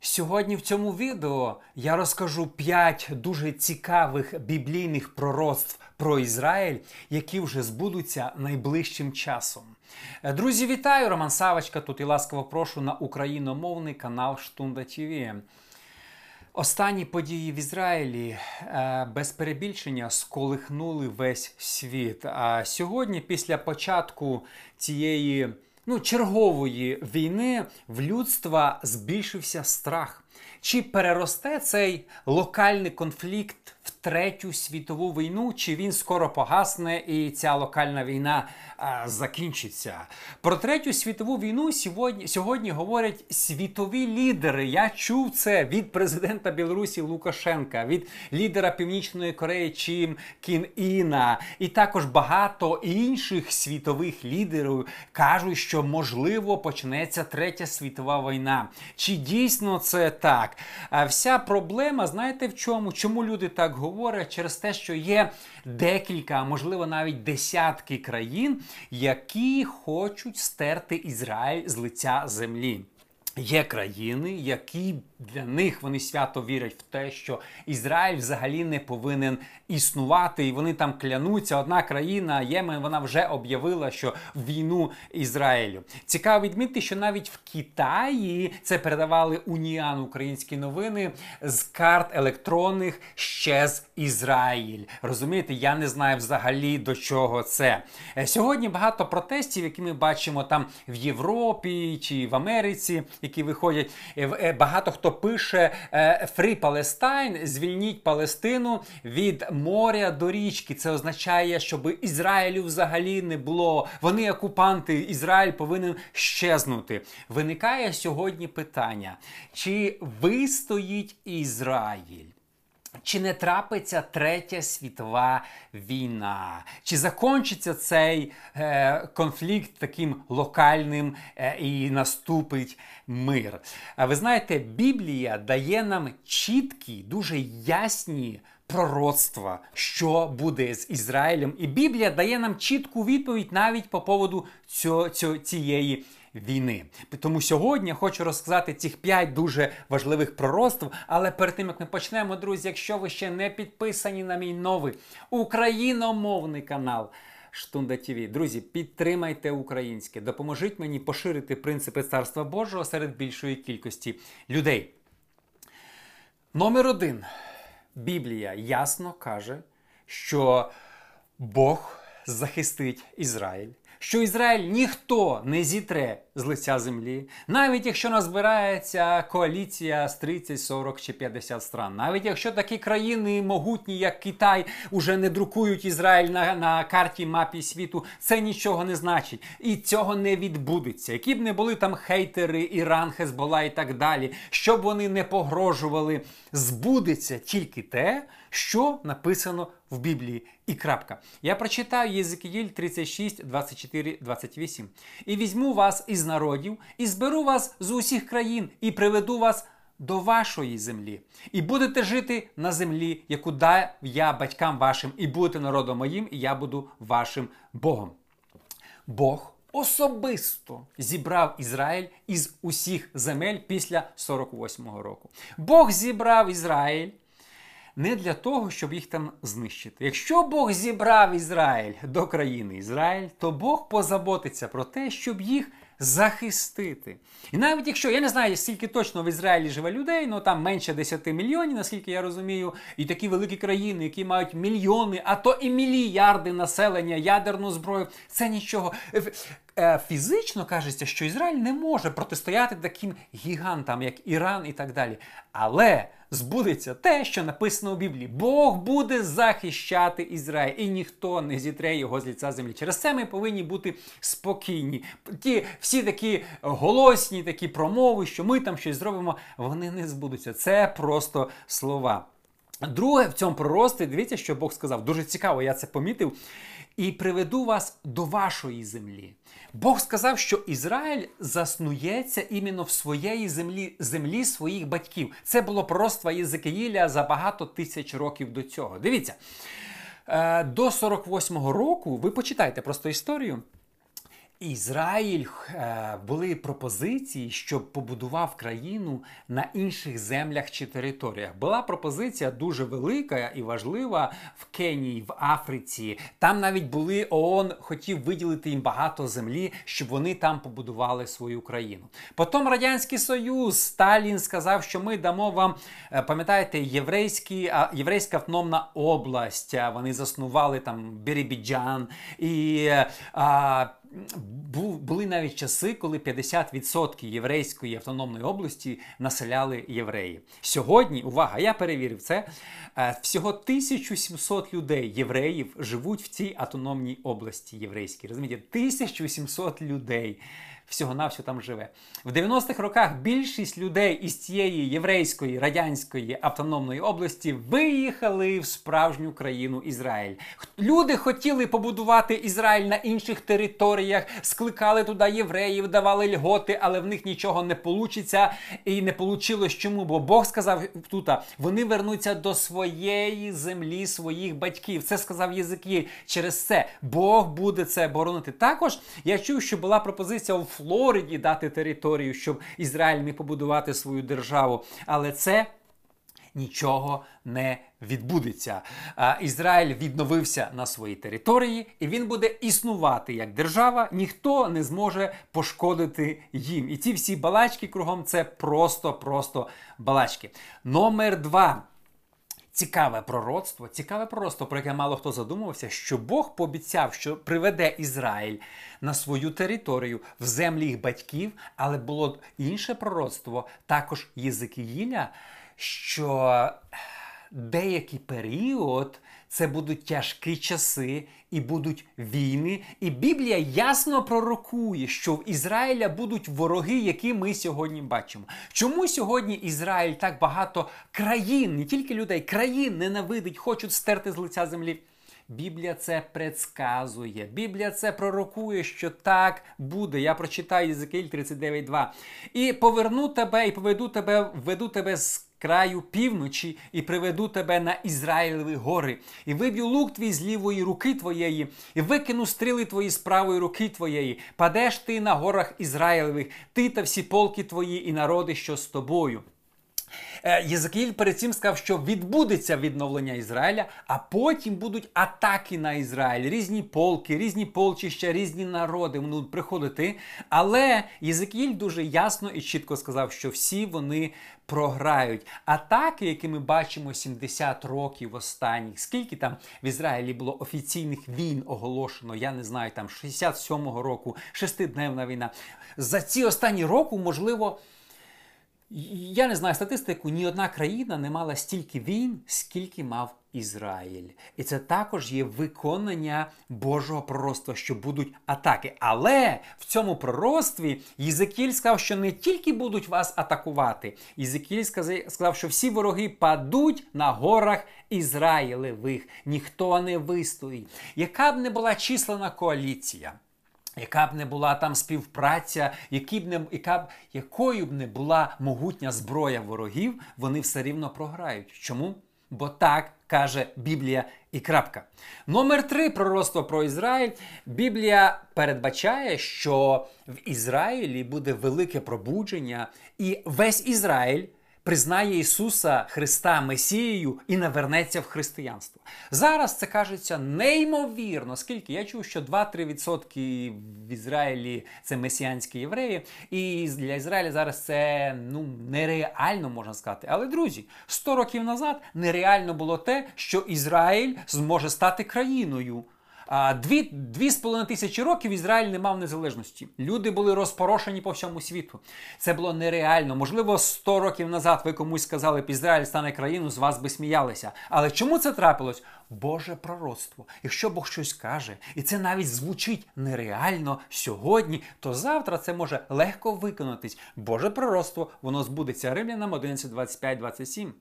Сьогодні в цьому відео я розкажу 5 дуже цікавих біблійних пророцтв про Ізраїль, які вже збудуться найближчим часом. Е, Друзі, вітаю! Роман Савочка тут і ласкаво прошу на україномовний канал Штунда ТВ. Останні події в Ізраїлі е, без перебільшення сколихнули весь світ. А сьогодні, після початку цієї ну, чергової війни, в людства збільшився страх. Чи переросте цей локальний конфлікт в третю світову війну, чи він скоро погасне і ця локальна війна а, закінчиться? Про третю світову війну сьогодні, сьогодні говорять світові лідери. Я чув це від президента Білорусі Лукашенка, від лідера Північної Кореї Чім Кін Іна, і також багато інших світових лідерів кажуть, що можливо почнеться третя світова війна. Чи дійсно це так? А вся проблема, знаєте в чому? Чому люди так говорять? Через те, що є декілька, а можливо навіть десятки країн, які хочуть стерти Ізраїль з лиця землі. Є країни, які для них вони свято вірять в те, що Ізраїль взагалі не повинен існувати, і вони там клянуться. Одна країна, Ємен, вона вже об'явила, що війну Ізраїлю. Цікаво відмітити, що навіть в Китаї це передавали Уніан українські новини з карт електронних щез Ізраїль. Розумієте, я не знаю взагалі до чого це. Е, Сьогодні багато протестів, які ми бачимо там в Європі чи в Америці, які виходять. Е, е, Багато хто пише е, Free Palestine, звільніть Палестину від моря до річки. Це означає, щоб Ізраїлю взагалі не було. Вони окупанти, Ізраїль повинен щезнути. Виникає сьогодні питання: чи вистоїть Ізраїль? Чи не трапиться третя світова війна? Чи закінчиться цей е, конфлікт таким локальним е, і наступить мир? А ви знаєте, Біблія дає нам чіткі, дуже ясні пророцтва, що буде з Ізраїлем. І Біблія дає нам чітку відповідь навіть по поводу цього, цього, цієї війни. Тому сьогодні я хочу розказати цих п'ять дуже важливих пророцтв. Але перед тим як ми почнемо, друзі, якщо ви ще не підписані на мій новий україномовний канал. Штунда ТВ. Друзі, підтримайте українське, допоможіть мені поширити принципи Царства Божого серед більшої кількості людей. Номер один. Біблія ясно каже, що Бог захистить Ізраїль, що Ізраїль ніхто не зітре з лиця землі, навіть якщо назбирається коаліція з 30, 40 чи 50 стран, навіть якщо такі країни могутні, як Китай, уже не друкують Ізраїль на, на карті мапі світу, це нічого не значить. І цього не відбудеться. Які б не були там хейтери, Іран, Хезбола і так далі, щоб вони не погрожували, збудеться тільки те, що написано в Біблії. І крапка. Я прочитаю Єзекіїль 36, 24, 28. І візьму вас із народів, і зберу вас з усіх країн, і приведу вас до вашої землі. І будете жити на землі, яку дав я батькам вашим, і будете народом моїм, і я буду вашим Богом. Бог особисто зібрав Ізраїль із усіх земель після 48-го року. Бог зібрав Ізраїль не для того, щоб їх там знищити. Якщо Бог зібрав Ізраїль до країни Ізраїль, то Бог позаботиться про те, щоб їх захистити. І навіть якщо я не знаю, скільки точно в Ізраїлі живе людей, ну там менше 10 мільйонів, наскільки я розумію, і такі великі країни, які мають мільйони, а то і мільярди населення, ядерну зброю, це нічого. Е, Фізично кажеться, що Ізраїль не може протистояти таким гігантам, як Іран і так далі. Але збудеться те, що написано у Біблії. Бог буде захищати Ізраїль, і ніхто не зітре його з лиця землі. Через це ми повинні бути спокійні. Ті всі такі голосні такі промови, що ми там щось зробимо, вони не збудуться. Це просто слова. Друге, в цьому прорості, дивіться, що Бог сказав. Дуже цікаво, я це помітив. І приведу вас до вашої землі. Бог сказав, що Ізраїль заснується іменно в своєї землі, землі своїх батьків. Це було пророцтво Єзекиїля за багато тисяч років до цього. Дивіться. Е, до 48-го року ви почитайте просто історію. Ізраїль е, були пропозиції, щоб побудував країну на інших землях чи територіях. Була пропозиція дуже велика і важлива в Кенії, в Африці. Там навіть були ООН хотів виділити їм багато землі, щоб вони там побудували свою країну. Потім Радянський Союз Сталін сказав, що ми дамо вам, е, пам'ятаєте, єврейські, єврейська автономна область. Вони заснували там Бірібіджан і. А, були навіть часи, коли 50% єврейської автономної області населяли євреї. Сьогодні, увага, я перевірив це. Е, всього 1700 людей, євреїв, живуть в цій автономній області єврейській. Розумієте, 1700 людей всього-навсього там живе. В 90-х роках більшість людей із цієї єврейської радянської автономної області виїхали в справжню країну Ізраїль. Люди хотіли побудувати Ізраїль на інших територіях, скликали туди євреїв, давали льготи, але в них нічого не получиться і не получилось. Чому? Бо Бог сказав тут, вони вернуться до своєї землі, своїх батьків. Це сказав Єзикій. Через це Бог буде це боронити. Також я чув, що була пропозиція у Флориді дати територію, щоб Ізраїль міг побудувати свою державу. Але це нічого не відбудеться. Ізраїль відновився на своїй території, і він буде існувати як держава. Ніхто не зможе пошкодити їм. І ці всі балачки кругом це просто-просто балачки. Номер два. Цікаве пророцтво, цікаве пророцтво, про яке мало хто задумувався, що Бог пообіцяв, що приведе Ізраїль на свою територію в землі їх батьків, але було інше пророцтво, також Єзикіїля, що деякий період це будуть тяжкі часи і будуть війни. І Біблія ясно пророкує, що в Ізраїля будуть вороги, які ми сьогодні бачимо. Чому сьогодні Ізраїль так багато країн, не тільки людей, країн ненавидить, хочуть стерти з лиця землі? Біблія це предсказує. Біблія це пророкує, що так буде. Я прочитаю Єзекіль 39.2. І поверну тебе, і поведу тебе, введу тебе з краю півночі і приведу тебе на Ізраїлеві гори, і виб'ю лук твій з лівої руки твоєї, і викину стріли твої з правої руки твоєї. Падеш ти на горах Ізраїлевих, ти та всі полки твої, і народи, що з тобою. Е, Єзекіїль перед цим сказав, що відбудеться відновлення Ізраїля, а потім будуть атаки на Ізраїль, різні полки, різні полчища, різні народи будуть приходити. Але Єзекіїль дуже ясно і чітко сказав, що всі вони програють. Атаки, які ми бачимо 70 років останніх, скільки там в Ізраїлі було офіційних війн оголошено, я не знаю, там 67-го року, шестидневна війна. За ці останні роки, можливо. Я не знаю статистику, ні одна країна не мала стільки війн, скільки мав Ізраїль. І це також є виконання Божого пророцтва, що будуть атаки. Але в цьому пророцтві Єзекіль сказав, що не тільки будуть вас атакувати. Єзекіль сказав, що всі вороги падуть на горах Ізраїлевих. Ніхто не вистоїть. Яка б не була числена коаліція? Яка б не була там співпраця, які б не, яка б, якою б не була могутня зброя ворогів, вони все рівно програють. Чому? Бо так каже Біблія і крапка. Номер три пророцтво про Ізраїль. Біблія передбачає, що в Ізраїлі буде велике пробудження, і весь Ізраїль признає Ісуса Христа Месією і навернеться в християнство. Зараз це кажеться неймовірно, скільки я чув, що 2-3% в Ізраїлі це месіанські євреї, і для Ізраїля зараз це ну нереально можна сказати. Але друзі, 100 років назад нереально було те, що Ізраїль зможе стати країною. Дві дві з половиною тисячі років Ізраїль не мав незалежності. Люди були розпорошені по всьому світу. Це було нереально. Можливо, 100 років назад ви комусь сказали, б Ізраїль стане країною, з вас би сміялися. Але чому це трапилось? Боже пророцтво. Якщо Бог щось каже, і це навіть звучить нереально сьогодні, то завтра це може легко виконатись. Боже пророцтво, воно збудеться римлянам 11, 25, 27.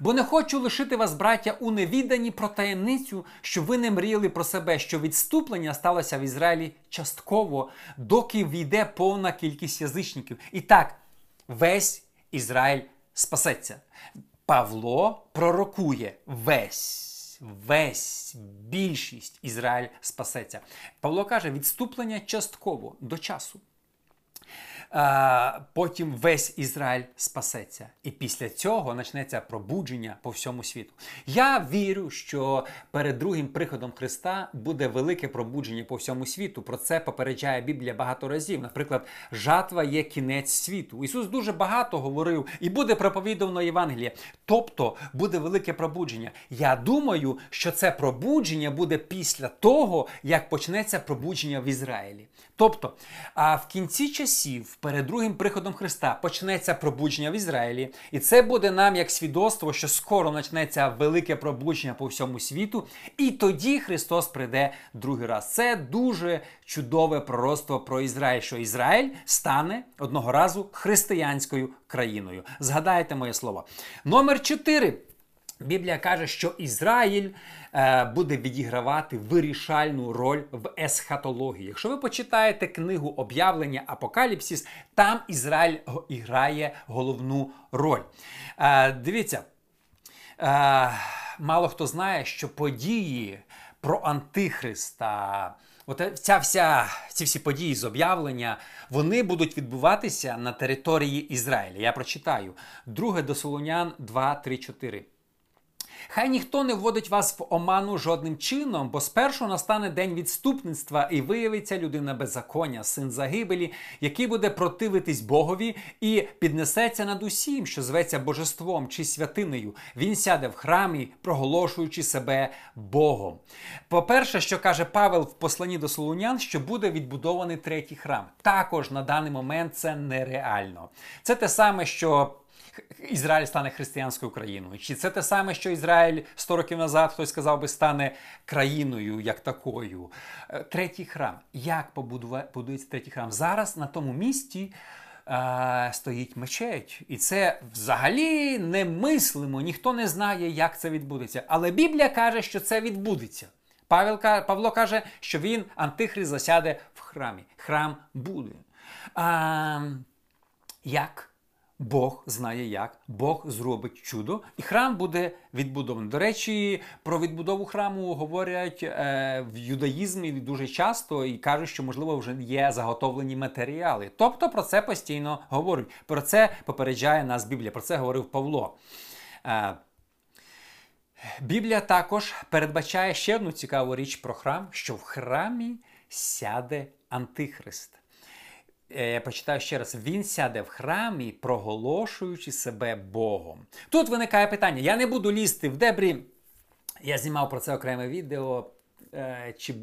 Бо не хочу лишити вас, браття, у невіданні про таємницю, що ви не мріяли про себе, що відступлення сталося в Ізраїлі частково, доки війде повна кількість язичників. І так, весь Ізраїль спасеться. Павло пророкує весь. весь, більшість Ізраїль спасеться. Павло каже, відступлення частково до часу. Потім весь Ізраїль спасеться. І після цього почнеться пробудження по всьому світу. Я вірю, що перед другим приходом Христа буде велике пробудження по всьому світу. Про це попереджає Біблія багато разів. Наприклад, жатва є кінець світу. Ісус дуже багато говорив і буде проповідано Євангеліє. Тобто буде велике пробудження. Я думаю, що це пробудження буде після того, як почнеться пробудження в Ізраїлі. Тобто, а в кінці часів перед другим приходом Христа почнеться пробудження в Ізраїлі, і це буде нам як свідоцтво, що скоро почнеться велике пробудження по всьому світу, і тоді Христос прийде другий раз. Це дуже чудове пророцтво про Ізраїль, що Ізраїль стане одного разу християнською країною. Згадайте моє слово. Номер 4. Біблія каже, що Ізраїль е, буде відігравати вирішальну роль в есхатології. Якщо ви почитаєте книгу об'явлення Апокаліпсис, там Ізраїль грає головну роль. Е, дивіться, е, мало хто знає, що події про Антихриста. От ця вся, ці всі події з об'явлення, вони будуть відбуватися на території Ізраїля. Я прочитаю. Друге до Солонян 2, 3, 4. Хай ніхто не вводить вас в оману жодним чином, бо спершу настане день відступництва і виявиться людина беззаконня, син загибелі, який буде противитись Богові і піднесеться над усім, що зветься божеством чи святинею. Він сяде в храмі, проголошуючи себе Богом. По-перше, що каже Павел в посланні до Солунян, що буде відбудований третій храм. Також на даний момент це нереально. Це те саме, що. Ізраїль стане християнською країною. Чи це те саме, що Ізраїль 100 років назад хтось сказав би стане країною як такою? Е, третій храм. Як побудується третій храм? Зараз на тому місці. Е, стоїть мечеть. І це взагалі немислимо, ніхто не знає, як це відбудеться. Але Біблія каже, що це відбудеться. Павел, Павло каже, що він, антихрист, засяде в храмі. Храм буде. А, Як? Бог знає як, Бог зробить чудо, і храм буде відбудований. До речі, про відбудову храму говорять е, в юдаїзмі дуже часто і кажуть, що, можливо, вже є заготовлені матеріали. Тобто про це постійно говорять. Про це попереджає нас Біблія, про це говорив Павло. Е, Біблія також передбачає ще одну цікаву річ про храм, що в храмі сяде Антихрист. Е, я почитаю ще раз: він сяде в храмі, проголошуючи себе Богом. Тут виникає питання: я не буду лізти в дебрі. Я знімав про це окреме відео. Е, чи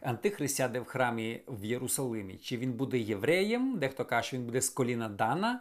Антихрист сяде в храмі в Єрусалимі? Чи він буде євреєм? Дехто каже, що він буде з коліна Дана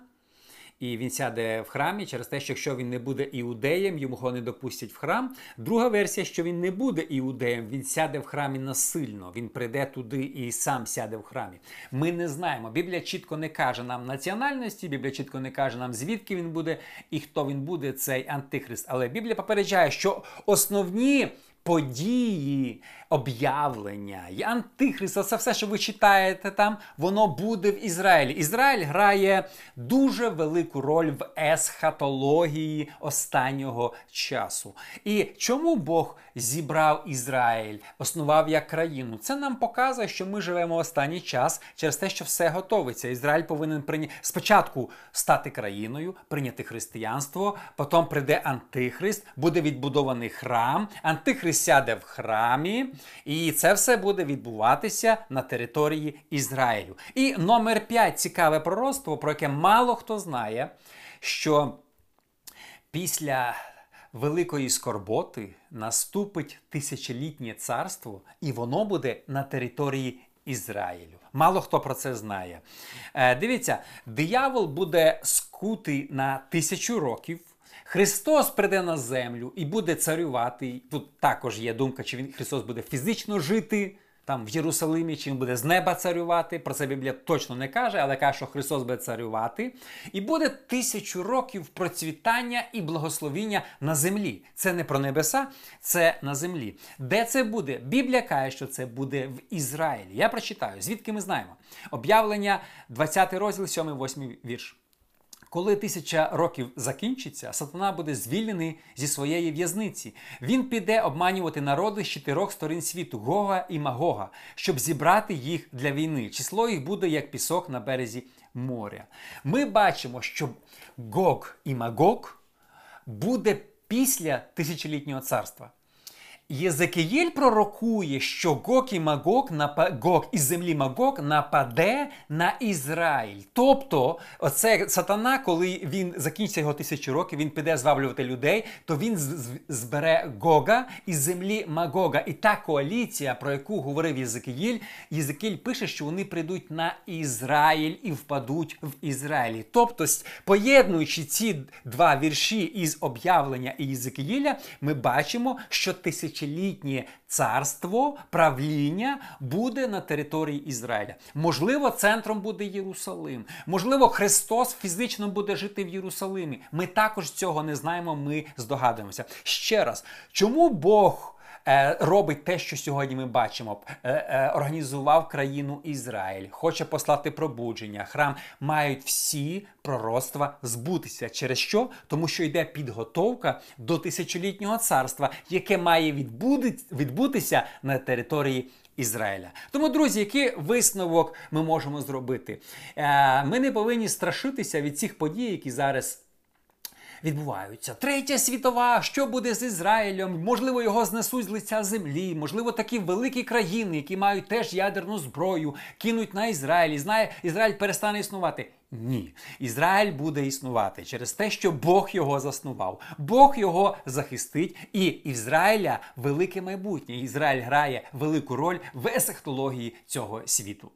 і він сяде в храмі через те, що якщо він не буде іудеєм, йому не допустять в храм. Друга версія, що він не буде іудеєм, він сяде в храмі насильно, він прийде туди і сам сяде в храмі. Ми не знаємо. Біблія чітко не каже нам національності, Біблія чітко не каже нам, звідки він буде і хто він буде, цей антихрист. Але Біблія попереджає, що основні події, об'явлення, і Антихриста, це все, що ви читаєте там, воно буде в Ізраїлі. Ізраїль грає дуже велику роль в есхатології останнього часу. І чому Бог зібрав Ізраїль, основав як країну? Це нам показує, що ми живемо останній час через те, що все готовиться. Ізраїль повинен прийняти спочатку стати країною, прийняти християнство, потім прийде Антихрист, буде відбудований храм. Антихрист сяде в храмі, і це все буде відбуватися на території Ізраїлю. І номер 5 цікаве пророцтво, про яке мало хто знає, що після великої скорботи наступить тисячолітнє царство, і воно буде на території Ізраїлю. Мало хто про це знає. Е, дивіться, диявол буде скутий на тисячу років. Христос прийде на землю і буде царювати. Тут також є думка, чи він Христос буде фізично жити там в Єрусалимі, чи він буде з неба царювати. Про це Біблія точно не каже, але каже, що Христос буде царювати. І буде тисячу років процвітання і благословіння на землі. Це не про небеса, це на землі. Де це буде? Біблія каже, що це буде в Ізраїлі. Я прочитаю, звідки ми знаємо. Об'явлення 20 розділ, 7-8 вірш. Коли тисяча років закінчиться, сатана буде звільнений зі своєї в'язниці. Він піде обманювати народи з чотирьох сторін світу Гога і Магога, щоб зібрати їх для війни. Число їх буде як пісок на березі моря. Ми бачимо, що Гог і Магог буде після тисячолітнього царства. Єзекіїль пророкує, що Гог і Магог напа... Гог із землі Магог нападе на Ізраїль. Тобто, оце сатана, коли він закінчиться його тисячу років, він піде зваблювати людей, то він збере Гога із землі Магога. І та коаліція, про яку говорив Єзекіїль, Єзекіїль пише, що вони прийдуть на Ізраїль і впадуть в Ізраїлі. Тобто, поєднуючи ці два вірші із об'явлення і Єзекіїля, ми бачимо, що тисячолітнє царство, правління буде на території Ізраїля. Можливо, центром буде Єрусалим. Можливо, Христос фізично буде жити в Єрусалимі. Ми також цього не знаємо, ми здогадуємося. Ще раз, чому Бог робить те, що сьогодні ми бачимо, е, е, організував країну Ізраїль, хоче послати пробудження. Храм мають всі пророцтва збутися. Через що? Тому що йде підготовка до тисячолітнього царства, яке має відбутися на території. Ізраїля. Тому, друзі, який висновок ми можемо зробити? Е, ми не повинні страшитися від цих подій, які зараз відбуваються. Третя світова, що буде з Ізраїлем? Можливо, його знесуть з лиця землі. Можливо, такі великі країни, які мають теж ядерну зброю, кинуть на Ізраїль. І знає, Ізраїль перестане існувати. Ні, Ізраїль буде існувати через те, що Бог його заснував. Бог його захистить, і Ізраїля велике майбутнє. Ізраїль грає велику роль в есехтології цього світу.